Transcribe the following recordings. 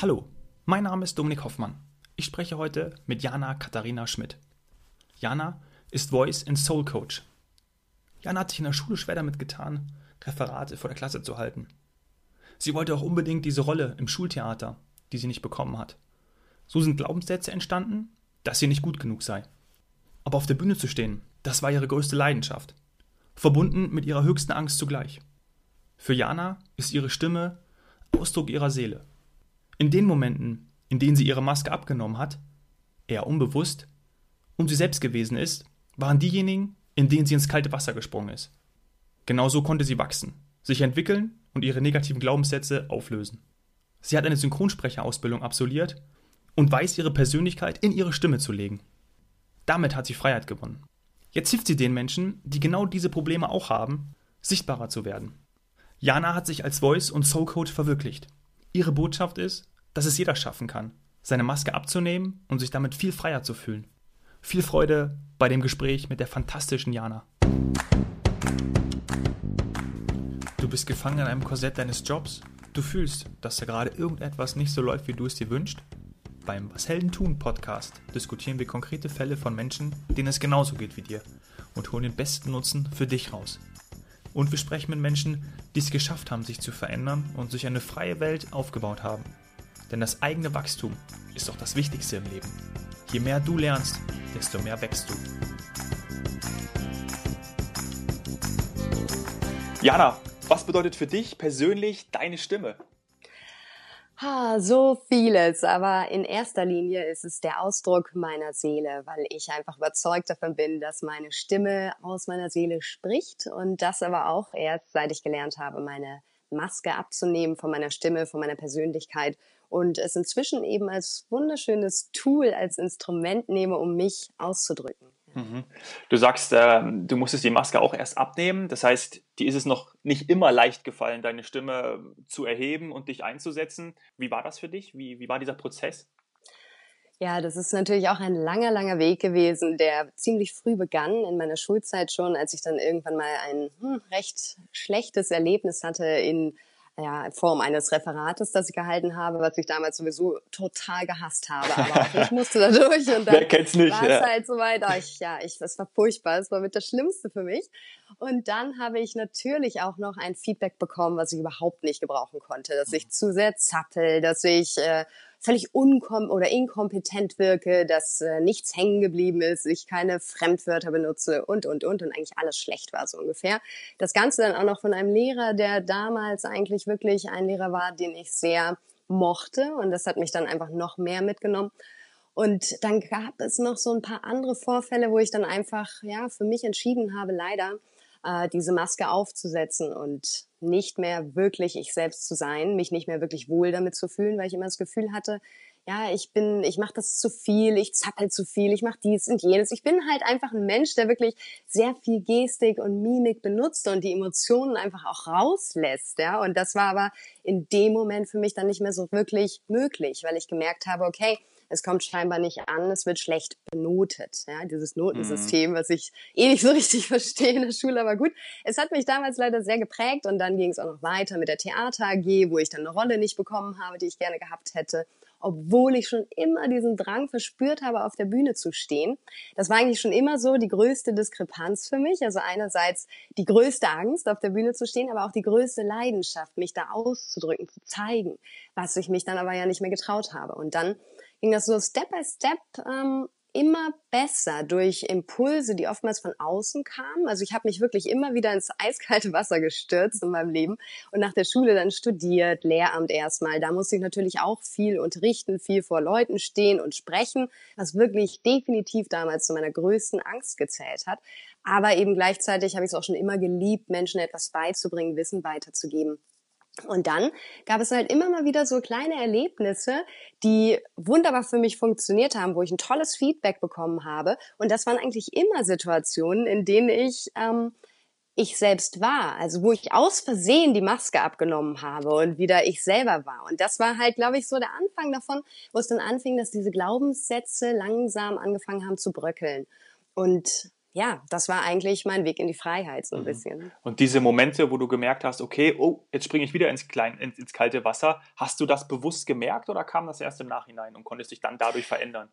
Hallo, mein Name ist Dominik Hoffmann. Ich spreche heute mit Jana Katharina Schmidt. Jana ist Voice and Soul Coach. Jana hat sich in der Schule schwer damit getan, Referate vor der Klasse zu halten. Sie wollte auch unbedingt diese Rolle im Schultheater, die sie nicht bekommen hat. So sind Glaubenssätze entstanden, dass sie nicht gut genug sei. Aber auf der Bühne zu stehen, das war ihre größte Leidenschaft, verbunden mit ihrer höchsten Angst zugleich. Für Jana ist ihre Stimme Ausdruck ihrer Seele. In den Momenten, in denen sie ihre Maske abgenommen hat, eher unbewusst, und sie selbst gewesen ist, waren diejenigen, in denen sie ins kalte Wasser gesprungen ist. Genauso konnte sie wachsen, sich entwickeln und ihre negativen Glaubenssätze auflösen. Sie hat eine Synchronsprecherausbildung absolviert und weiß ihre Persönlichkeit in ihre Stimme zu legen. Damit hat sie Freiheit gewonnen. Jetzt hilft sie den Menschen, die genau diese Probleme auch haben, sichtbarer zu werden. Jana hat sich als Voice- und Soul-Coach verwirklicht. Ihre Botschaft ist, dass es jeder schaffen kann, seine Maske abzunehmen und sich damit viel freier zu fühlen. Viel Freude bei dem Gespräch mit der fantastischen Jana. Du bist gefangen in einem Korsett deines Jobs. Du fühlst, dass da gerade irgendetwas nicht so läuft, wie du es dir wünschst. Beim Was Helden tun Podcast diskutieren wir konkrete Fälle von Menschen, denen es genauso geht wie dir und holen den besten Nutzen für dich raus. Und wir sprechen mit Menschen, die es geschafft haben, sich zu verändern und sich eine freie Welt aufgebaut haben. Denn das eigene Wachstum ist doch das Wichtigste im Leben. Je mehr du lernst, desto mehr wächst du. Jana, was bedeutet für dich persönlich deine Stimme? Ha, so vieles, aber in erster Linie ist es der Ausdruck meiner Seele, weil ich einfach überzeugt davon bin, dass meine Stimme aus meiner Seele spricht und das aber auch erst seit ich gelernt habe, meine Maske abzunehmen von meiner Stimme, von meiner Persönlichkeit und es inzwischen eben als wunderschönes Tool, als Instrument nehme, um mich auszudrücken. Mhm. Du sagst, äh, du musstest die Maske auch erst abnehmen. Das heißt, dir ist es noch nicht immer leicht gefallen, deine Stimme zu erheben und dich einzusetzen. Wie war das für dich? Wie, wie war dieser Prozess? Ja, das ist natürlich auch ein langer, langer Weg gewesen, der ziemlich früh begann, in meiner Schulzeit schon, als ich dann irgendwann mal ein hm, recht schlechtes Erlebnis hatte in ja, Form eines Referates, das ich gehalten habe, was ich damals sowieso total gehasst habe. Aber auch ich musste da durch und dann Wer kennt's nicht, war ja. es halt soweit. Oh, ich, ja, ich, das war furchtbar. Es war mit das Schlimmste für mich. Und dann habe ich natürlich auch noch ein Feedback bekommen, was ich überhaupt nicht gebrauchen konnte, dass ich zu sehr zappel, dass ich äh, völlig unkom oder inkompetent wirke, dass äh, nichts hängen geblieben ist, ich keine Fremdwörter benutze und, und, und und eigentlich alles schlecht war so ungefähr. Das Ganze dann auch noch von einem Lehrer, der damals eigentlich wirklich ein Lehrer war, den ich sehr mochte und das hat mich dann einfach noch mehr mitgenommen. Und dann gab es noch so ein paar andere Vorfälle, wo ich dann einfach, ja, für mich entschieden habe, leider, äh, diese Maske aufzusetzen und nicht mehr wirklich ich selbst zu sein, mich nicht mehr wirklich wohl damit zu fühlen, weil ich immer das Gefühl hatte, ja, ich bin, ich mache das zu viel, ich zappel zu viel, ich mache dies und jenes. Ich bin halt einfach ein Mensch, der wirklich sehr viel Gestik und Mimik benutzt und die Emotionen einfach auch rauslässt, ja. Und das war aber in dem Moment für mich dann nicht mehr so wirklich möglich, weil ich gemerkt habe, okay, es kommt scheinbar nicht an, es wird schlecht benotet. Ja, dieses Notensystem, mhm. was ich eh nicht so richtig verstehe in der Schule, aber gut. Es hat mich damals leider sehr geprägt und dann ging es auch noch weiter mit der Theater AG, wo ich dann eine Rolle nicht bekommen habe, die ich gerne gehabt hätte obwohl ich schon immer diesen Drang verspürt habe, auf der Bühne zu stehen. Das war eigentlich schon immer so die größte Diskrepanz für mich. Also einerseits die größte Angst, auf der Bühne zu stehen, aber auch die größte Leidenschaft, mich da auszudrücken, zu zeigen, was ich mich dann aber ja nicht mehr getraut habe. Und dann ging das so Step by Step ähm, immer besser durch Impulse, die oftmals von außen kamen. Also ich habe mich wirklich immer wieder ins eiskalte Wasser gestürzt in meinem Leben und nach der Schule dann studiert, Lehramt erstmal. Da musste ich natürlich auch viel unterrichten, viel vor Leuten stehen und sprechen, was wirklich definitiv damals zu meiner größten Angst gezählt hat. Aber eben gleichzeitig habe ich es auch schon immer geliebt, Menschen etwas beizubringen, Wissen weiterzugeben. Und dann gab es halt immer mal wieder so kleine Erlebnisse, die wunderbar für mich funktioniert haben, wo ich ein tolles Feedback bekommen habe. Und das waren eigentlich immer Situationen, in denen ich ähm, ich selbst war, also wo ich aus Versehen die Maske abgenommen habe und wieder ich selber war. Und das war halt, glaube ich, so der Anfang davon, wo es dann anfing, dass diese Glaubenssätze langsam angefangen haben zu bröckeln. Und ja, das war eigentlich mein Weg in die Freiheit so ein mhm. bisschen. Und diese Momente, wo du gemerkt hast, okay, oh, jetzt springe ich wieder ins, klein, ins, ins kalte Wasser, hast du das bewusst gemerkt oder kam das erst im Nachhinein und konntest dich dann dadurch verändern?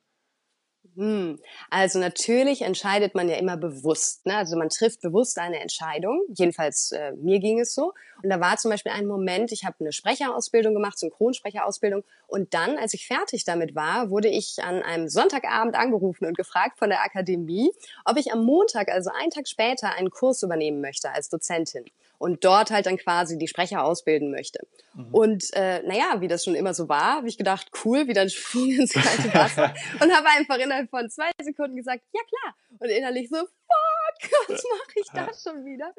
Hm. Also natürlich entscheidet man ja immer bewusst. Ne? Also man trifft bewusst eine Entscheidung. Jedenfalls äh, mir ging es so. Und da war zum Beispiel ein Moment, ich habe eine Sprecherausbildung gemacht, Synchronsprecherausbildung. Und dann, als ich fertig damit war, wurde ich an einem Sonntagabend angerufen und gefragt von der Akademie, ob ich am Montag, also einen Tag später, einen Kurs übernehmen möchte als Dozentin und dort halt dann quasi die Sprecher ausbilden möchte. Mhm. Und äh, naja, wie das schon immer so war, habe ich gedacht, cool, wieder ein Sprung ins kalte Wasser und habe einfach innerhalb von zwei Sekunden gesagt, ja klar. Und innerlich so, fuck, was mache ich da schon wieder?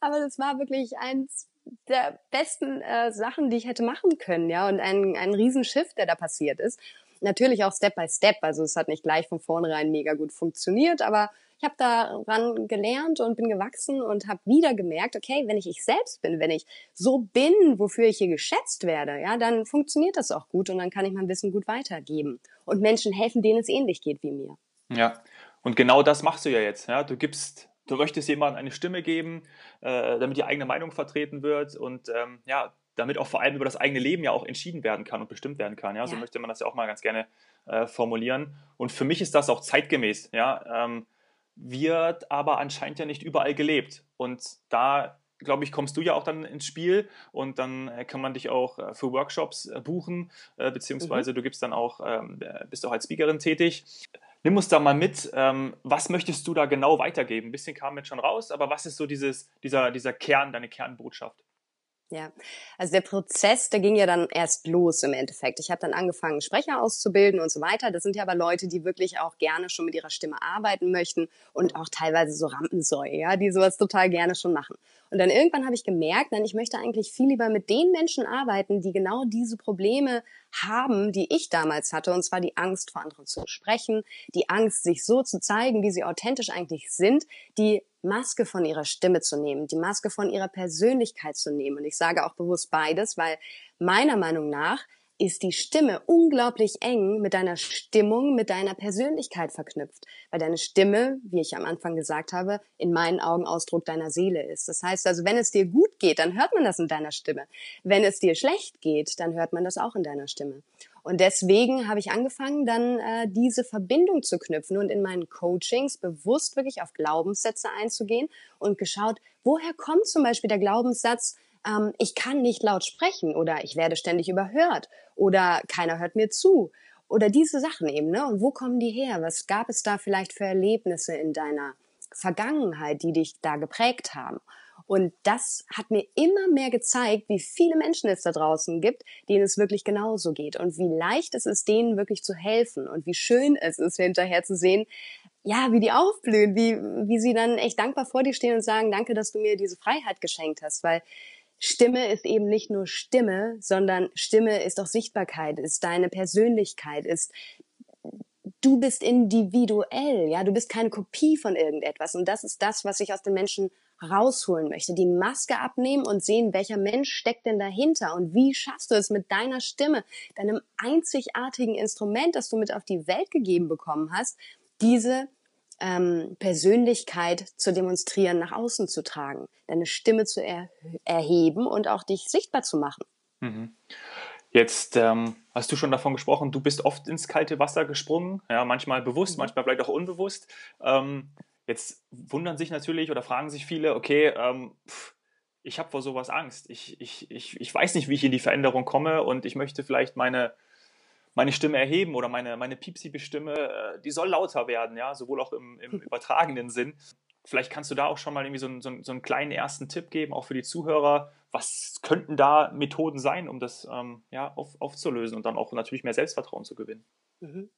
Aber das war wirklich eins der besten äh, Sachen, die ich hätte machen können, ja, und ein, ein Riesenschiff, der da passiert ist. Natürlich auch Step by Step, also es hat nicht gleich von vornherein mega gut funktioniert, aber ich habe daran gelernt und bin gewachsen und habe wieder gemerkt, okay, wenn ich ich selbst bin, wenn ich so bin, wofür ich hier geschätzt werde, ja, dann funktioniert das auch gut und dann kann ich mein Wissen gut weitergeben und Menschen helfen, denen es ähnlich geht wie mir. Ja, und genau das machst du ja jetzt. Ja? Du gibst du möchtest jemandem eine Stimme geben, äh, damit die eigene Meinung vertreten wird und ähm, ja, damit auch vor allem über das eigene Leben ja auch entschieden werden kann und bestimmt werden kann. Ja, ja. so möchte man das ja auch mal ganz gerne äh, formulieren. Und für mich ist das auch zeitgemäß. Ja, ähm, wird aber anscheinend ja nicht überall gelebt. Und da, glaube ich, kommst du ja auch dann ins Spiel und dann äh, kann man dich auch äh, für Workshops äh, buchen, beziehungsweise mhm. du gibst dann auch, ähm, bist auch als Speakerin tätig. Nimm uns da mal mit, ähm, was möchtest du da genau weitergeben? Ein bisschen kam jetzt schon raus, aber was ist so dieses, dieser, dieser Kern, deine Kernbotschaft? Ja, also der Prozess, der ging ja dann erst los im Endeffekt. Ich habe dann angefangen, Sprecher auszubilden und so weiter. Das sind ja aber Leute, die wirklich auch gerne schon mit ihrer Stimme arbeiten möchten und auch teilweise so Rampensäue, ja, die sowas total gerne schon machen. Und dann irgendwann habe ich gemerkt, nein, ich möchte eigentlich viel lieber mit den Menschen arbeiten, die genau diese Probleme haben, die ich damals hatte, und zwar die Angst vor anderen zu sprechen, die Angst, sich so zu zeigen, wie sie authentisch eigentlich sind, die Maske von ihrer Stimme zu nehmen, die Maske von ihrer Persönlichkeit zu nehmen. Und ich sage auch bewusst beides, weil meiner Meinung nach ist die Stimme unglaublich eng mit deiner Stimmung, mit deiner Persönlichkeit verknüpft. Weil deine Stimme, wie ich am Anfang gesagt habe, in meinen Augen Ausdruck deiner Seele ist. Das heißt also, wenn es dir gut geht, dann hört man das in deiner Stimme. Wenn es dir schlecht geht, dann hört man das auch in deiner Stimme. Und deswegen habe ich angefangen, dann äh, diese Verbindung zu knüpfen und in meinen Coachings bewusst wirklich auf Glaubenssätze einzugehen und geschaut, woher kommt zum Beispiel der Glaubenssatz, ähm, ich kann nicht laut sprechen oder ich werde ständig überhört oder keiner hört mir zu oder diese Sachen eben, ne? Und wo kommen die her? Was gab es da vielleicht für Erlebnisse in deiner Vergangenheit, die dich da geprägt haben? Und das hat mir immer mehr gezeigt, wie viele Menschen es da draußen gibt, denen es wirklich genauso geht und wie leicht es ist, denen wirklich zu helfen und wie schön es ist, hinterher zu sehen, ja, wie die aufblühen, wie, wie sie dann echt dankbar vor dir stehen und sagen, danke, dass du mir diese Freiheit geschenkt hast, weil Stimme ist eben nicht nur Stimme, sondern Stimme ist auch Sichtbarkeit, ist deine Persönlichkeit, ist du bist individuell, ja, du bist keine Kopie von irgendetwas und das ist das, was ich aus den Menschen rausholen möchte, die Maske abnehmen und sehen, welcher Mensch steckt denn dahinter und wie schaffst du es mit deiner Stimme, deinem einzigartigen Instrument, das du mit auf die Welt gegeben bekommen hast, diese ähm, Persönlichkeit zu demonstrieren, nach außen zu tragen, deine Stimme zu er erheben und auch dich sichtbar zu machen. Mhm. Jetzt ähm, hast du schon davon gesprochen, du bist oft ins kalte Wasser gesprungen, ja, manchmal bewusst, mhm. manchmal vielleicht auch unbewusst. Ähm, jetzt wundern sich natürlich oder fragen sich viele, okay, ähm, pff, ich habe vor sowas Angst. Ich, ich, ich, ich weiß nicht, wie ich in die Veränderung komme und ich möchte vielleicht meine, meine Stimme erheben oder meine, meine Piepsi-Stimme, äh, die soll lauter werden, ja, sowohl auch im, im übertragenen Sinn. Vielleicht kannst du da auch schon mal irgendwie so, einen, so einen kleinen ersten Tipp geben, auch für die Zuhörer. Was könnten da Methoden sein, um das ähm, ja, auf, aufzulösen und dann auch natürlich mehr Selbstvertrauen zu gewinnen? Mhm.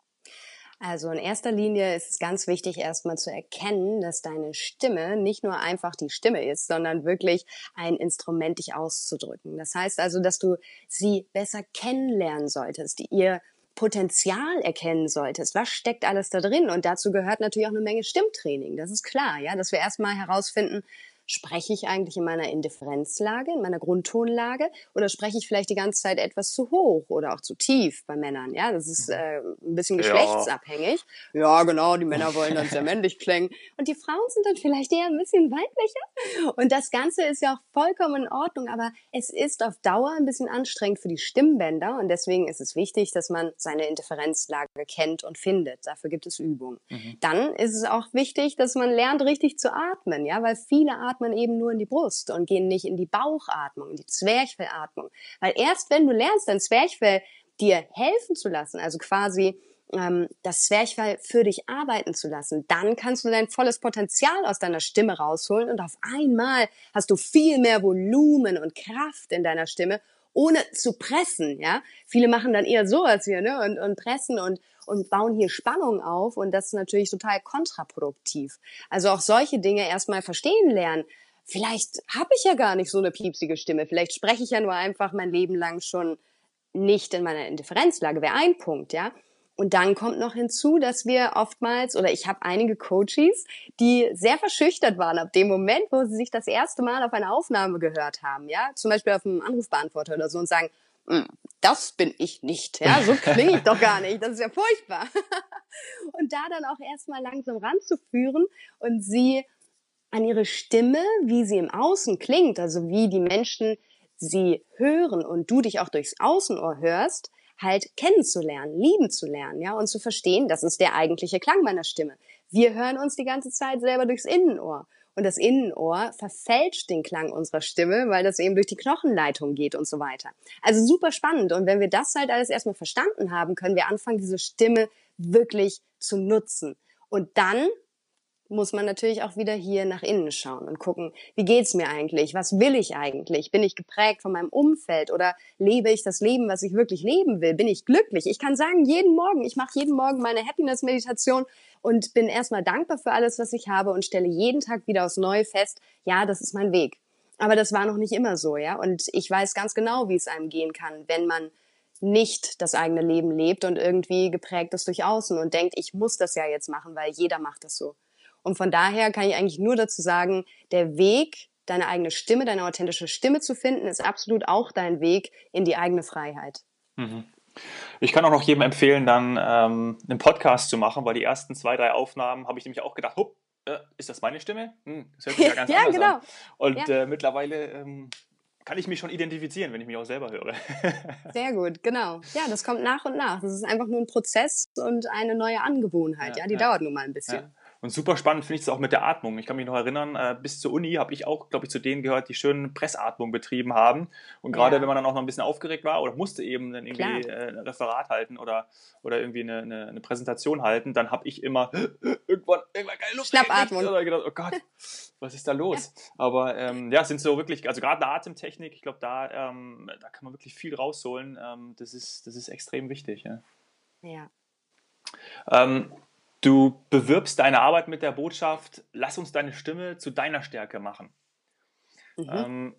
Also in erster Linie ist es ganz wichtig, erstmal zu erkennen, dass deine Stimme nicht nur einfach die Stimme ist, sondern wirklich ein Instrument, dich auszudrücken. Das heißt also, dass du sie besser kennenlernen solltest, ihr Potenzial erkennen solltest. Was steckt alles da drin? Und dazu gehört natürlich auch eine Menge Stimmtraining. Das ist klar, ja, dass wir erstmal herausfinden, spreche ich eigentlich in meiner Indifferenzlage, in meiner Grundtonlage oder spreche ich vielleicht die ganze Zeit etwas zu hoch oder auch zu tief bei Männern? Ja, das ist äh, ein bisschen geschlechtsabhängig. Ja. ja, genau, die Männer wollen dann sehr männlich klingen und die Frauen sind dann vielleicht eher ein bisschen weiblicher. Und das Ganze ist ja auch vollkommen in Ordnung, aber es ist auf Dauer ein bisschen anstrengend für die Stimmbänder und deswegen ist es wichtig, dass man seine Indifferenzlage kennt und findet. Dafür gibt es Übungen. Mhm. Dann ist es auch wichtig, dass man lernt, richtig zu atmen, ja, weil viele atmen eben nur in die Brust und gehen nicht in die Bauchatmung, in die Zwerchfellatmung. Weil erst wenn du lernst, dein Zwerchfell dir helfen zu lassen, also quasi ähm, das Zwerchfell für dich arbeiten zu lassen, dann kannst du dein volles Potenzial aus deiner Stimme rausholen und auf einmal hast du viel mehr Volumen und Kraft in deiner Stimme, ohne zu pressen, ja. Viele machen dann eher so als wir, ne, und, und pressen und, und bauen hier Spannung auf und das ist natürlich total kontraproduktiv. Also auch solche Dinge erstmal verstehen lernen. Vielleicht habe ich ja gar nicht so eine piepsige Stimme, vielleicht spreche ich ja nur einfach mein Leben lang schon nicht in meiner Indifferenzlage, wäre ein Punkt, ja. Und dann kommt noch hinzu, dass wir oftmals, oder ich habe einige Coaches, die sehr verschüchtert waren ab dem Moment, wo sie sich das erste Mal auf eine Aufnahme gehört haben, ja, zum Beispiel auf einem Anrufbeantworter oder so und sagen, das bin ich nicht, ja, so klinge ich doch gar nicht, das ist ja furchtbar. und da dann auch erstmal langsam ranzuführen und sie an ihre Stimme, wie sie im Außen klingt, also wie die Menschen sie hören und du dich auch durchs Außenohr hörst, halt kennenzulernen, lieben zu lernen, ja, und zu verstehen, das ist der eigentliche Klang meiner Stimme. Wir hören uns die ganze Zeit selber durchs Innenohr. Und das Innenohr verfälscht den Klang unserer Stimme, weil das eben durch die Knochenleitung geht und so weiter. Also super spannend. Und wenn wir das halt alles erstmal verstanden haben, können wir anfangen, diese Stimme wirklich zu nutzen. Und dann muss man natürlich auch wieder hier nach innen schauen und gucken, wie geht's mir eigentlich? Was will ich eigentlich? Bin ich geprägt von meinem Umfeld oder lebe ich das Leben, was ich wirklich leben will? Bin ich glücklich? Ich kann sagen, jeden Morgen, ich mache jeden Morgen meine Happiness Meditation und bin erstmal dankbar für alles, was ich habe und stelle jeden Tag wieder aufs Neue fest, ja, das ist mein Weg. Aber das war noch nicht immer so, ja? Und ich weiß ganz genau, wie es einem gehen kann, wenn man nicht das eigene Leben lebt und irgendwie geprägt ist durch Außen und denkt, ich muss das ja jetzt machen, weil jeder macht das so. Und von daher kann ich eigentlich nur dazu sagen, der Weg, deine eigene Stimme, deine authentische Stimme zu finden, ist absolut auch dein Weg in die eigene Freiheit. Mhm. Ich kann auch noch jedem empfehlen, dann ähm, einen Podcast zu machen, weil die ersten zwei, drei Aufnahmen habe ich nämlich auch gedacht, hup, äh, ist das meine Stimme? Hm, das hört sich ja ganz ja, genau. an. Und ja. äh, mittlerweile ähm, kann ich mich schon identifizieren, wenn ich mich auch selber höre. Sehr gut, genau. Ja, das kommt nach und nach. Das ist einfach nur ein Prozess und eine neue Angewohnheit. Ja, ja die dauert nun mal ein bisschen. Und super spannend finde ich es auch mit der Atmung. Ich kann mich noch erinnern, äh, bis zur Uni habe ich auch, glaube ich, zu denen gehört, die schön Pressatmung betrieben haben. Und gerade ja. wenn man dann auch noch ein bisschen aufgeregt war oder musste eben dann irgendwie äh, ein Referat halten oder, oder irgendwie eine, eine, eine Präsentation halten, dann habe ich immer irgendwann, irgendwann keine Luft. Schnappatmung. Oder gedacht, oh Gott, was ist da los? Ja. Aber ähm, ja, sind so wirklich, also gerade eine Atemtechnik, ich glaube, da, ähm, da kann man wirklich viel rausholen. Ähm, das, ist, das ist extrem wichtig. Ja. ja. Ähm, Du bewirbst deine Arbeit mit der Botschaft, lass uns deine Stimme zu deiner Stärke machen. Mhm. Ähm,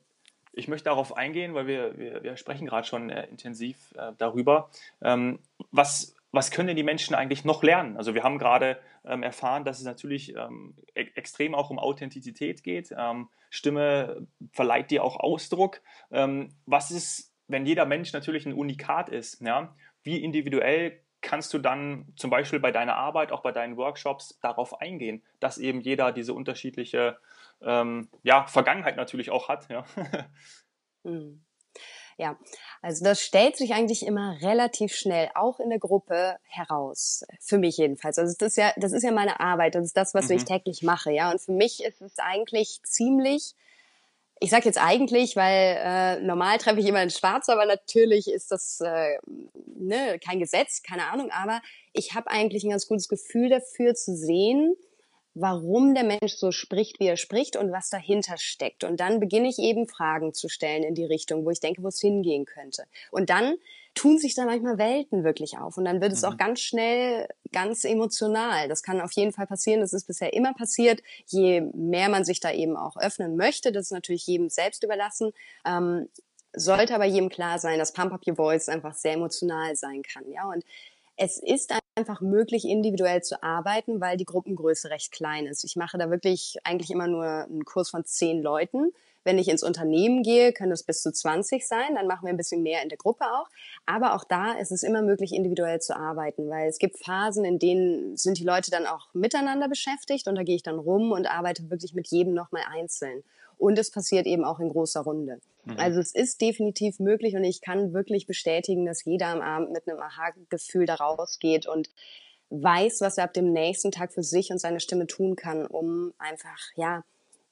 ich möchte darauf eingehen, weil wir, wir, wir sprechen gerade schon äh, intensiv äh, darüber. Ähm, was, was können denn die Menschen eigentlich noch lernen? Also wir haben gerade ähm, erfahren, dass es natürlich ähm, e extrem auch um Authentizität geht. Ähm, Stimme verleiht dir auch Ausdruck. Ähm, was ist, wenn jeder Mensch natürlich ein Unikat ist? Ja? Wie individuell kannst du dann zum Beispiel bei deiner Arbeit, auch bei deinen Workshops darauf eingehen, dass eben jeder diese unterschiedliche ähm, ja, Vergangenheit natürlich auch hat. Ja. Hm. Ja, also das stellt sich eigentlich immer relativ schnell, auch in der Gruppe heraus. Für mich jedenfalls. Also das ist ja, das ist ja meine Arbeit. Das ist das, was mhm. ich täglich mache. Ja, und für mich ist es eigentlich ziemlich ich sage jetzt eigentlich, weil äh, normal treffe ich immer in Schwarz, aber natürlich ist das äh, ne, kein Gesetz, keine Ahnung. Aber ich habe eigentlich ein ganz gutes Gefühl dafür zu sehen, warum der Mensch so spricht, wie er spricht und was dahinter steckt. Und dann beginne ich eben Fragen zu stellen in die Richtung, wo ich denke, wo es hingehen könnte. Und dann tun sich da manchmal Welten wirklich auf. Und dann wird es mhm. auch ganz schnell ganz emotional. Das kann auf jeden Fall passieren. Das ist bisher immer passiert. Je mehr man sich da eben auch öffnen möchte, das ist natürlich jedem selbst überlassen. Ähm, sollte aber jedem klar sein, dass Pump Up Your Voice einfach sehr emotional sein kann. Ja, und Es ist einfach möglich, individuell zu arbeiten, weil die Gruppengröße recht klein ist. Ich mache da wirklich eigentlich immer nur einen Kurs von zehn Leuten. Wenn ich ins Unternehmen gehe, können es bis zu 20 sein. Dann machen wir ein bisschen mehr in der Gruppe auch. Aber auch da ist es immer möglich, individuell zu arbeiten, weil es gibt Phasen, in denen sind die Leute dann auch miteinander beschäftigt und da gehe ich dann rum und arbeite wirklich mit jedem nochmal einzeln. Und es passiert eben auch in großer Runde. Mhm. Also es ist definitiv möglich und ich kann wirklich bestätigen, dass jeder am Abend mit einem Aha-Gefühl da rausgeht und weiß, was er ab dem nächsten Tag für sich und seine Stimme tun kann, um einfach, ja,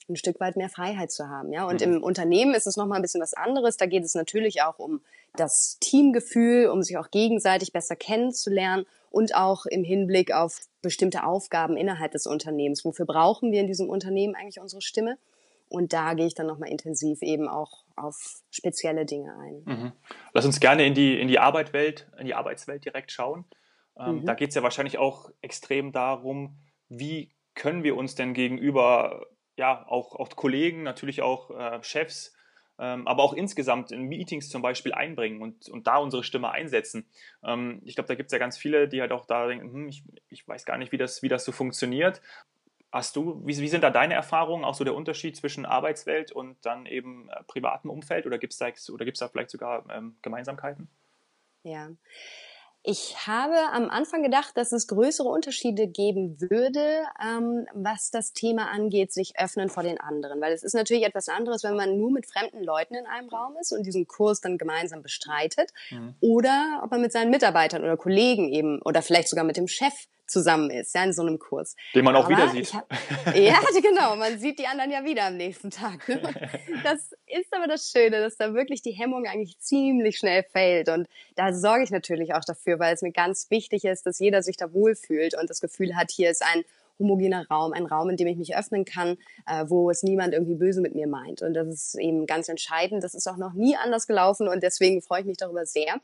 ein Stück weit mehr Freiheit zu haben. Ja? Und mhm. im Unternehmen ist es nochmal ein bisschen was anderes. Da geht es natürlich auch um das Teamgefühl, um sich auch gegenseitig besser kennenzulernen und auch im Hinblick auf bestimmte Aufgaben innerhalb des Unternehmens. Wofür brauchen wir in diesem Unternehmen eigentlich unsere Stimme? Und da gehe ich dann nochmal intensiv eben auch auf spezielle Dinge ein. Mhm. Lass uns gerne in die, in die Arbeitswelt, in die Arbeitswelt direkt schauen. Ähm, mhm. Da geht es ja wahrscheinlich auch extrem darum, wie können wir uns denn gegenüber ja, auch, auch Kollegen, natürlich auch äh, Chefs, ähm, aber auch insgesamt in Meetings zum Beispiel einbringen und, und da unsere Stimme einsetzen. Ähm, ich glaube, da gibt es ja ganz viele, die halt auch da denken, hm, ich, ich weiß gar nicht, wie das, wie das so funktioniert. Hast du, wie, wie sind da deine Erfahrungen, auch so der Unterschied zwischen Arbeitswelt und dann eben äh, privatem Umfeld oder gibt es da, da vielleicht sogar ähm, Gemeinsamkeiten? Ja, ich habe am Anfang gedacht, dass es größere Unterschiede geben würde, ähm, was das Thema angeht, sich öffnen vor den anderen. Weil es ist natürlich etwas anderes, wenn man nur mit fremden Leuten in einem Raum ist und diesen Kurs dann gemeinsam bestreitet. Mhm. Oder ob man mit seinen Mitarbeitern oder Kollegen eben oder vielleicht sogar mit dem Chef zusammen ist, ja, in so einem Kurs. Den man auch aber wieder sieht. Hab, ja, genau, man sieht die anderen ja wieder am nächsten Tag. Ne? Das ist aber das Schöne, dass da wirklich die Hemmung eigentlich ziemlich schnell fällt. Und da sorge ich natürlich auch dafür, weil es mir ganz wichtig ist, dass jeder sich da wohlfühlt und das Gefühl hat, hier ist ein homogener Raum, ein Raum, in dem ich mich öffnen kann, äh, wo es niemand irgendwie böse mit mir meint. Und das ist eben ganz entscheidend. Das ist auch noch nie anders gelaufen und deswegen freue ich mich darüber sehr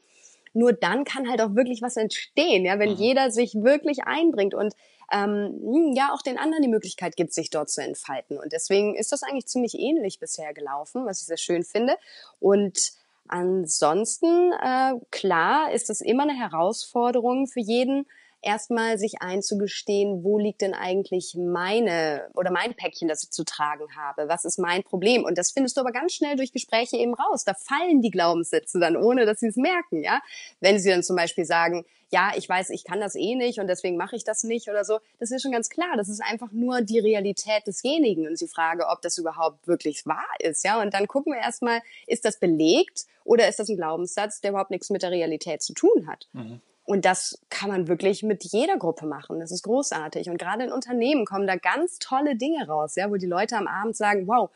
nur dann kann halt auch wirklich was entstehen, ja, wenn mhm. jeder sich wirklich einbringt und ähm, hm, ja auch den anderen die Möglichkeit gibt, sich dort zu entfalten. Und deswegen ist das eigentlich ziemlich ähnlich bisher gelaufen, was ich sehr schön finde. Und ansonsten, äh, klar, ist es immer eine Herausforderung für jeden, erstmal sich einzugestehen, wo liegt denn eigentlich meine oder mein Päckchen, das ich zu tragen habe? Was ist mein Problem? Und das findest du aber ganz schnell durch Gespräche eben raus. Da fallen die Glaubenssätze dann, ohne dass sie es merken, ja? Wenn sie dann zum Beispiel sagen, ja, ich weiß, ich kann das eh nicht und deswegen mache ich das nicht oder so. Das ist schon ganz klar. Das ist einfach nur die Realität desjenigen und sie frage, ob das überhaupt wirklich wahr ist, ja? Und dann gucken wir erstmal, ist das belegt oder ist das ein Glaubenssatz, der überhaupt nichts mit der Realität zu tun hat? Mhm. Und das kann man wirklich mit jeder Gruppe machen. Das ist großartig. Und gerade in Unternehmen kommen da ganz tolle Dinge raus, ja, wo die Leute am Abend sagen, wow,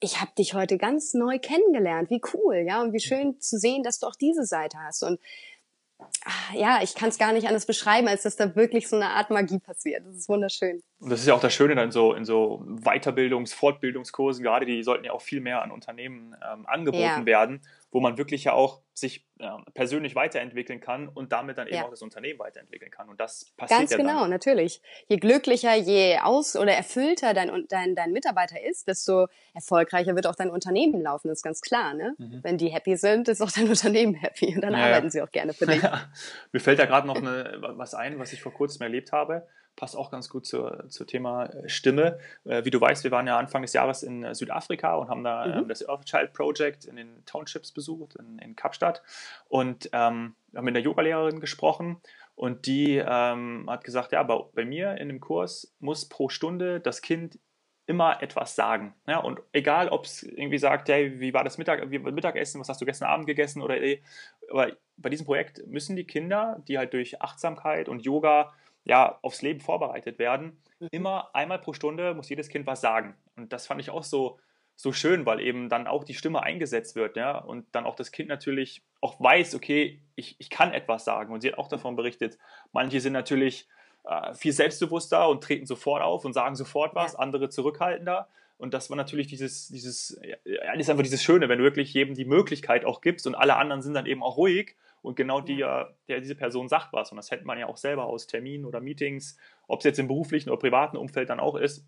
ich habe dich heute ganz neu kennengelernt. Wie cool, ja, und wie schön zu sehen, dass du auch diese Seite hast. Und ach, ja, ich kann es gar nicht anders beschreiben, als dass da wirklich so eine Art Magie passiert. Das ist wunderschön. Und das ist ja auch das Schöne in so, in so Weiterbildungs-, Fortbildungskursen, gerade die sollten ja auch viel mehr an Unternehmen ähm, angeboten ja. werden, wo man wirklich ja auch sich ja, persönlich weiterentwickeln kann und damit dann eben ja. auch das Unternehmen weiterentwickeln kann. Und das passiert Ganz ja genau, dann. natürlich. Je glücklicher, je aus- oder erfüllter dein, dein, dein Mitarbeiter ist, desto erfolgreicher wird auch dein Unternehmen laufen. Das ist ganz klar. Ne? Mhm. Wenn die happy sind, ist auch dein Unternehmen happy und dann ja, arbeiten sie auch gerne für dich. Mir fällt da gerade noch eine, was ein, was ich vor kurzem erlebt habe passt auch ganz gut zur, zur Thema äh, Stimme. Äh, wie du weißt, wir waren ja Anfang des Jahres in äh, Südafrika und haben da mhm. ähm, das Earthchild Project in den Townships besucht, in, in Kapstadt. Und ähm, haben mit einer Yogalehrerin gesprochen und die ähm, hat gesagt, ja, bei, bei mir in dem Kurs muss pro Stunde das Kind immer etwas sagen. Ja, und egal, ob es irgendwie sagt, hey, wie war das Mittag, wie, Mittagessen, was hast du gestern Abend gegessen oder ey, aber bei diesem Projekt müssen die Kinder, die halt durch Achtsamkeit und Yoga ja, aufs Leben vorbereitet werden. Mhm. Immer einmal pro Stunde muss jedes Kind was sagen. Und das fand ich auch so, so schön, weil eben dann auch die Stimme eingesetzt wird, ja, und dann auch das Kind natürlich auch weiß, okay, ich, ich kann etwas sagen. Und sie hat auch davon berichtet, manche sind natürlich äh, viel selbstbewusster und treten sofort auf und sagen sofort was, andere zurückhaltender. Und das war natürlich dieses, dieses, ja, ist einfach dieses Schöne, wenn du wirklich jedem die Möglichkeit auch gibst und alle anderen sind dann eben auch ruhig und genau die, der, diese Person sagt was. Und das hätte man ja auch selber aus Terminen oder Meetings, ob es jetzt im beruflichen oder privaten Umfeld dann auch ist,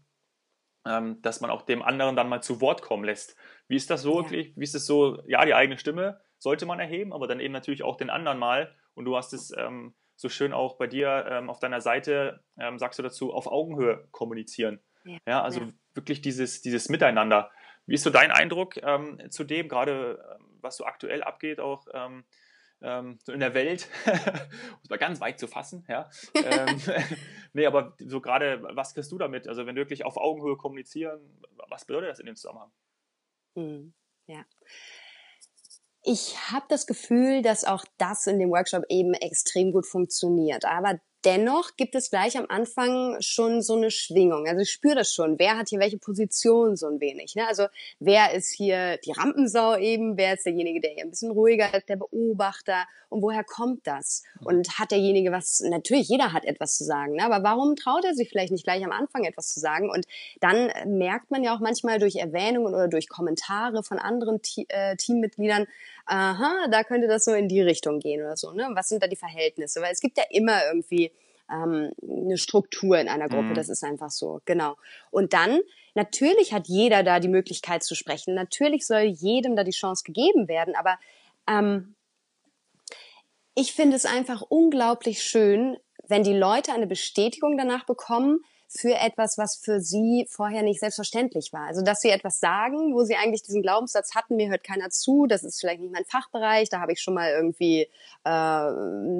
ähm, dass man auch dem anderen dann mal zu Wort kommen lässt. Wie ist das so ja. wirklich? Wie ist es so? Ja, die eigene Stimme sollte man erheben, aber dann eben natürlich auch den anderen mal. Und du hast es ähm, so schön auch bei dir ähm, auf deiner Seite, ähm, sagst du dazu, auf Augenhöhe kommunizieren. Ja, ja also ja. wirklich dieses, dieses Miteinander. Wie ist so dein Eindruck ähm, zu dem, gerade ähm, was so aktuell abgeht, auch ähm, so in der Welt, um es mal ganz weit zu fassen, ja. ähm, nee, aber so gerade, was kriegst du damit? Also wenn wir wirklich auf Augenhöhe kommunizieren, was bedeutet das in dem Zusammenhang? Hm, ja. Ich habe das Gefühl, dass auch das in dem Workshop eben extrem gut funktioniert. Aber dennoch gibt es gleich am Anfang schon so eine Schwingung. Also ich spüre das schon. Wer hat hier welche Position so ein wenig? Ne? Also wer ist hier die Rampensau eben? Wer ist derjenige, der hier ein bisschen ruhiger ist, der Beobachter? Und woher kommt das? Und hat derjenige was? Natürlich, jeder hat etwas zu sagen. Ne? Aber warum traut er sich vielleicht nicht gleich am Anfang etwas zu sagen? Und dann merkt man ja auch manchmal durch Erwähnungen oder durch Kommentare von anderen äh, Teammitgliedern, aha, da könnte das so in die Richtung gehen oder so. Ne? Was sind da die Verhältnisse? Weil es gibt ja immer irgendwie ähm, eine Struktur in einer Gruppe, mhm. das ist einfach so, genau. Und dann, natürlich hat jeder da die Möglichkeit zu sprechen, natürlich soll jedem da die Chance gegeben werden, aber ähm, ich finde es einfach unglaublich schön, wenn die Leute eine Bestätigung danach bekommen, für etwas, was für sie vorher nicht selbstverständlich war. Also dass sie etwas sagen, wo sie eigentlich diesen Glaubenssatz hatten, mir hört keiner zu, das ist vielleicht nicht mein Fachbereich, da habe ich schon mal irgendwie äh,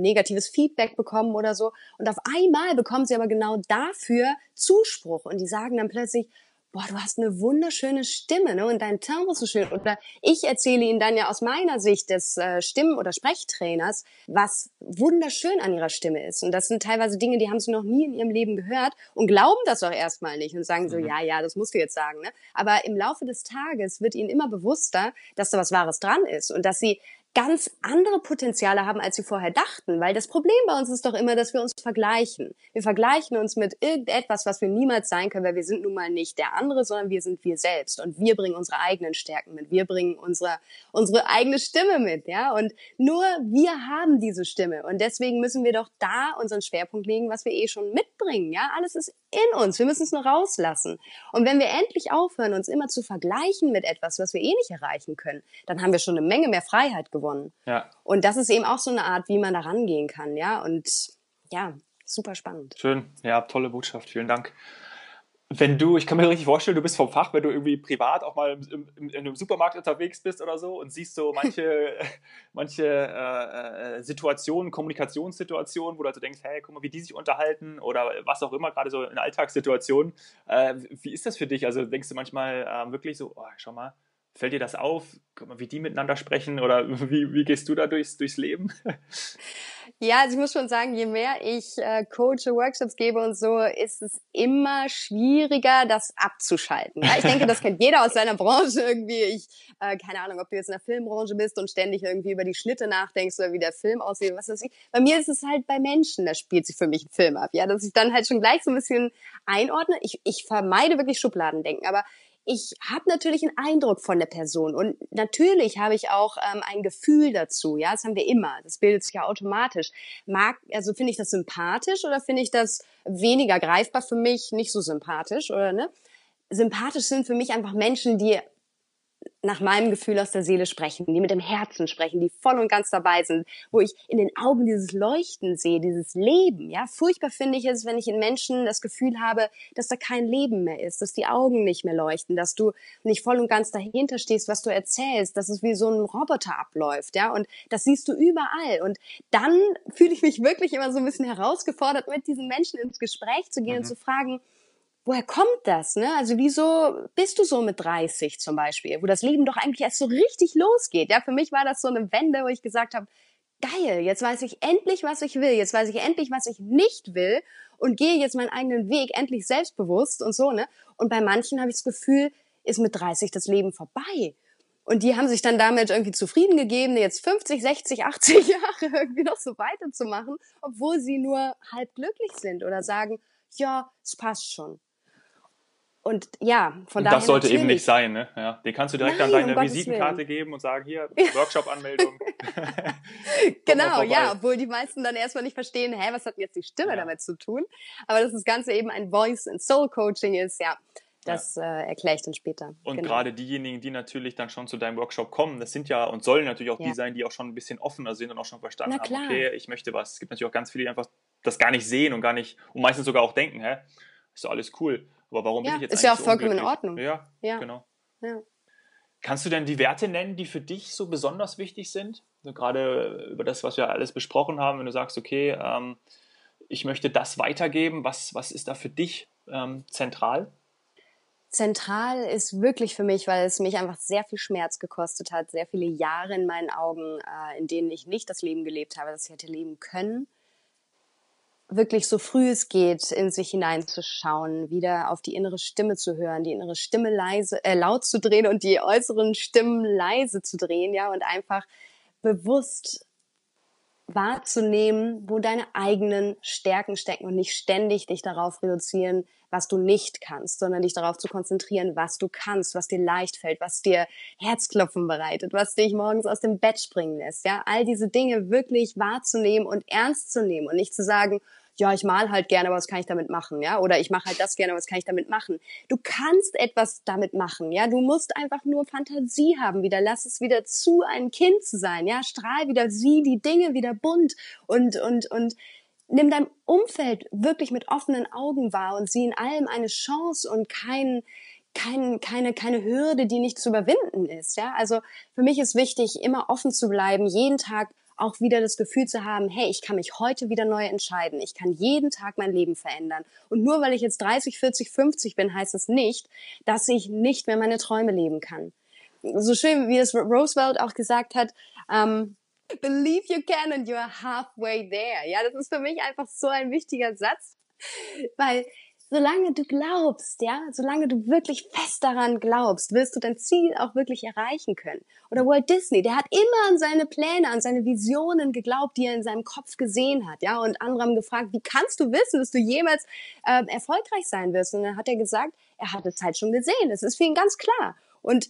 negatives Feedback bekommen oder so. Und auf einmal bekommen sie aber genau dafür Zuspruch und die sagen dann plötzlich, boah, du hast eine wunderschöne Stimme, ne? Und dein Timbre ist so schön. Oder ich erzähle ihnen dann ja aus meiner Sicht des äh, Stimmen- oder Sprechtrainers, was wunderschön an ihrer Stimme ist. Und das sind teilweise Dinge, die haben sie noch nie in ihrem Leben gehört und glauben das auch erstmal nicht und sagen so, mhm. ja, ja, das musst du jetzt sagen, ne? Aber im Laufe des Tages wird ihnen immer bewusster, dass da was Wahres dran ist und dass sie ganz andere Potenziale haben, als sie vorher dachten. Weil das Problem bei uns ist doch immer, dass wir uns vergleichen. Wir vergleichen uns mit irgendetwas, was wir niemals sein können, weil wir sind nun mal nicht der andere, sondern wir sind wir selbst. Und wir bringen unsere eigenen Stärken mit. Wir bringen unsere, unsere eigene Stimme mit, ja. Und nur wir haben diese Stimme. Und deswegen müssen wir doch da unseren Schwerpunkt legen, was wir eh schon mitbringen, ja. Alles ist in uns. Wir müssen es nur rauslassen. Und wenn wir endlich aufhören, uns immer zu vergleichen mit etwas, was wir eh nicht erreichen können, dann haben wir schon eine Menge mehr Freiheit gewonnen. Ja. Und das ist eben auch so eine Art, wie man da rangehen kann, ja. Und ja, super spannend. Schön, ja, tolle Botschaft, vielen Dank. Wenn du, ich kann mir richtig vorstellen, du bist vom Fach, wenn du irgendwie privat auch mal im, im, in einem Supermarkt unterwegs bist oder so und siehst so manche, manche äh, äh, Situationen, Kommunikationssituationen, wo du also denkst, hey, guck mal, wie die sich unterhalten oder was auch immer, gerade so in Alltagssituationen. Äh, wie ist das für dich? Also denkst du manchmal äh, wirklich so, oh, schau mal, Fällt dir das auf? Guck mal, wie die miteinander sprechen oder wie, wie gehst du da durchs, durchs Leben? Ja, also ich muss schon sagen, je mehr ich äh, coache, Workshops gebe und so, ist es immer schwieriger, das abzuschalten. Ja, ich denke, das kennt jeder aus seiner Branche irgendwie. Ich, äh, keine Ahnung, ob du jetzt in der Filmbranche bist und ständig irgendwie über die Schnitte nachdenkst oder wie der Film aussieht, was weiß ich. Bei mir ist es halt bei Menschen, da spielt sich für mich ein Film ab, ja, dass ich dann halt schon gleich so ein bisschen einordne. Ich, ich vermeide wirklich Schubladendenken, aber ich habe natürlich einen Eindruck von der Person und natürlich habe ich auch ähm, ein Gefühl dazu. Ja, das haben wir immer. Das bildet sich ja automatisch. Mag, also finde ich das sympathisch oder finde ich das weniger greifbar für mich, nicht so sympathisch oder ne? Sympathisch sind für mich einfach Menschen, die nach meinem Gefühl aus der Seele sprechen, die mit dem Herzen sprechen, die voll und ganz dabei sind, wo ich in den Augen dieses Leuchten sehe, dieses Leben. Ja, furchtbar finde ich es, wenn ich in Menschen das Gefühl habe, dass da kein Leben mehr ist, dass die Augen nicht mehr leuchten, dass du nicht voll und ganz dahinter stehst, was du erzählst, dass es wie so ein Roboter abläuft, ja, und das siehst du überall. Und dann fühle ich mich wirklich immer so ein bisschen herausgefordert, mit diesen Menschen ins Gespräch zu gehen mhm. und zu fragen, woher kommt das? Ne? Also wieso bist du so mit 30 zum Beispiel, wo das Leben doch eigentlich erst so richtig losgeht? Ja, für mich war das so eine Wende, wo ich gesagt habe, geil, jetzt weiß ich endlich, was ich will, jetzt weiß ich endlich, was ich nicht will und gehe jetzt meinen eigenen Weg endlich selbstbewusst und so, ne? Und bei manchen habe ich das Gefühl, ist mit 30 das Leben vorbei. Und die haben sich dann damit irgendwie zufrieden gegeben, jetzt 50, 60, 80 Jahre irgendwie noch so weiterzumachen, obwohl sie nur halb glücklich sind oder sagen, ja, es passt schon. Und ja, von daher. Das sollte eben nicht sein, ne? Ja, den kannst du direkt Nein, an deine um Visitenkarte geben und sagen, hier, Workshop-Anmeldung. genau, ja, obwohl die meisten dann erstmal nicht verstehen, hä, was hat jetzt die Stimme ja. damit zu tun? Aber dass das Ganze eben ein Voice and Soul Coaching ist, ja, das ja. äh, erkläre ich dann später. Und genau. gerade diejenigen, die natürlich dann schon zu deinem Workshop kommen, das sind ja und sollen natürlich auch ja. die sein, die auch schon ein bisschen offener sind und auch schon verstanden haben, okay, ich möchte was. Es gibt natürlich auch ganz viele, die einfach das gar nicht sehen und gar nicht und meistens sogar auch denken, hä, ist doch alles cool. Aber warum ja, bin ich jetzt Ist ja auch vollkommen in Ordnung. Ja, ja. genau. Ja. Kannst du denn die Werte nennen, die für dich so besonders wichtig sind? Also gerade über das, was wir alles besprochen haben, wenn du sagst, okay, ähm, ich möchte das weitergeben, was, was ist da für dich ähm, zentral? Zentral ist wirklich für mich, weil es mich einfach sehr viel Schmerz gekostet hat, sehr viele Jahre in meinen Augen, äh, in denen ich nicht das Leben gelebt habe, das ich hätte leben können wirklich so früh es geht, in sich hineinzuschauen, wieder auf die innere Stimme zu hören, die innere Stimme leise, äh, laut zu drehen und die äußeren Stimmen leise zu drehen, ja, und einfach bewusst wahrzunehmen, wo deine eigenen Stärken stecken und nicht ständig dich darauf reduzieren, was du nicht kannst, sondern dich darauf zu konzentrieren, was du kannst, was dir leicht fällt, was dir Herzklopfen bereitet, was dich morgens aus dem Bett springen lässt, ja, all diese Dinge wirklich wahrzunehmen und ernst zu nehmen und nicht zu sagen, ja, ich mal halt gerne, aber was kann ich damit machen, ja? Oder ich mache halt das gerne, aber was kann ich damit machen? Du kannst etwas damit machen, ja? Du musst einfach nur Fantasie haben wieder. Lass es wieder zu, ein Kind zu sein, ja? Strahl wieder, sieh die Dinge wieder bunt und, und, und nimm dein Umfeld wirklich mit offenen Augen wahr und sieh in allem eine Chance und kein, kein, keine, keine Hürde, die nicht zu überwinden ist, ja? Also für mich ist wichtig, immer offen zu bleiben, jeden Tag auch wieder das Gefühl zu haben, hey, ich kann mich heute wieder neu entscheiden. Ich kann jeden Tag mein Leben verändern. Und nur weil ich jetzt 30, 40, 50 bin, heißt es nicht, dass ich nicht mehr meine Träume leben kann. So schön, wie es Roosevelt auch gesagt hat, um, believe you can and you're halfway there. Ja, das ist für mich einfach so ein wichtiger Satz, weil solange du glaubst, ja, solange du wirklich fest daran glaubst, wirst du dein Ziel auch wirklich erreichen können. Oder Walt Disney, der hat immer an seine Pläne, an seine Visionen geglaubt, die er in seinem Kopf gesehen hat, ja, und andere haben gefragt, wie kannst du wissen, dass du jemals äh, erfolgreich sein wirst? Und dann hat er gesagt, er hat es halt schon gesehen. Es ist für ihn ganz klar. Und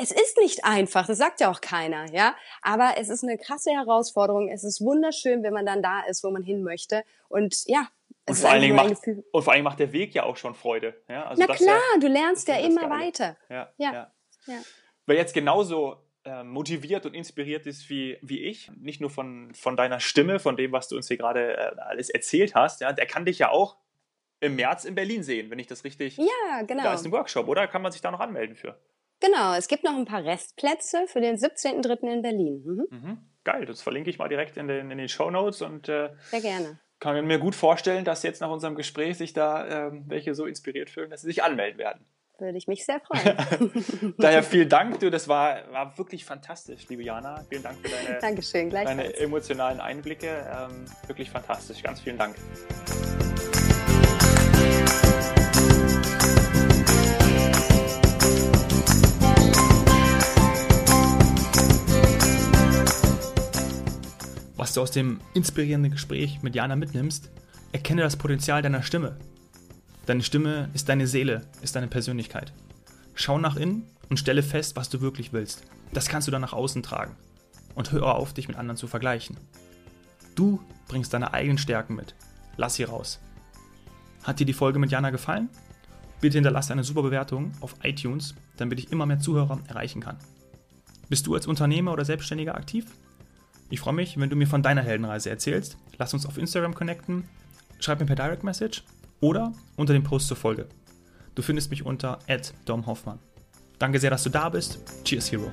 es ist nicht einfach, das sagt ja auch keiner, ja. Aber es ist eine krasse Herausforderung. Es ist wunderschön, wenn man dann da ist, wo man hin möchte. Und ja, und vor, allen Dingen macht, und vor allen Dingen macht der Weg ja auch schon Freude. Ja, also Na klar, ja, du lernst ja immer weiter. Ja, ja. ja. ja. Wer jetzt genauso äh, motiviert und inspiriert ist wie, wie ich, nicht nur von, von deiner Stimme, von dem, was du uns hier gerade äh, alles erzählt hast, ja, der kann dich ja auch im März in Berlin sehen, wenn ich das richtig. Ja, genau. Da ist ein Workshop, oder? Kann man sich da noch anmelden für? Genau, es gibt noch ein paar Restplätze für den 17.03. in Berlin. Mhm. Mhm. Geil, das verlinke ich mal direkt in den, in den Show Notes und äh, sehr gerne kann mir gut vorstellen, dass jetzt nach unserem Gespräch sich da ähm, welche so inspiriert fühlen, dass sie sich anmelden werden. Würde ich mich sehr freuen. Daher vielen Dank, du, das war, war wirklich fantastisch, liebe Jana. Vielen Dank für deine, Dankeschön, deine emotionalen Einblicke. Ähm, wirklich fantastisch. Ganz vielen Dank. Was du aus dem inspirierenden Gespräch mit Jana mitnimmst, erkenne das Potenzial deiner Stimme. Deine Stimme ist deine Seele, ist deine Persönlichkeit. Schau nach innen und stelle fest, was du wirklich willst. Das kannst du dann nach außen tragen. Und hör auf, dich mit anderen zu vergleichen. Du bringst deine eigenen Stärken mit. Lass sie raus. Hat dir die Folge mit Jana gefallen? Bitte hinterlasse eine super Bewertung auf iTunes, damit ich immer mehr Zuhörer erreichen kann. Bist du als Unternehmer oder Selbstständiger aktiv? Ich freue mich, wenn du mir von deiner Heldenreise erzählst. Lass uns auf Instagram connecten, schreib mir per Direct Message oder unter dem Post zur Folge. Du findest mich unter @domhoffmann. Danke sehr, dass du da bist. Cheers, Hero.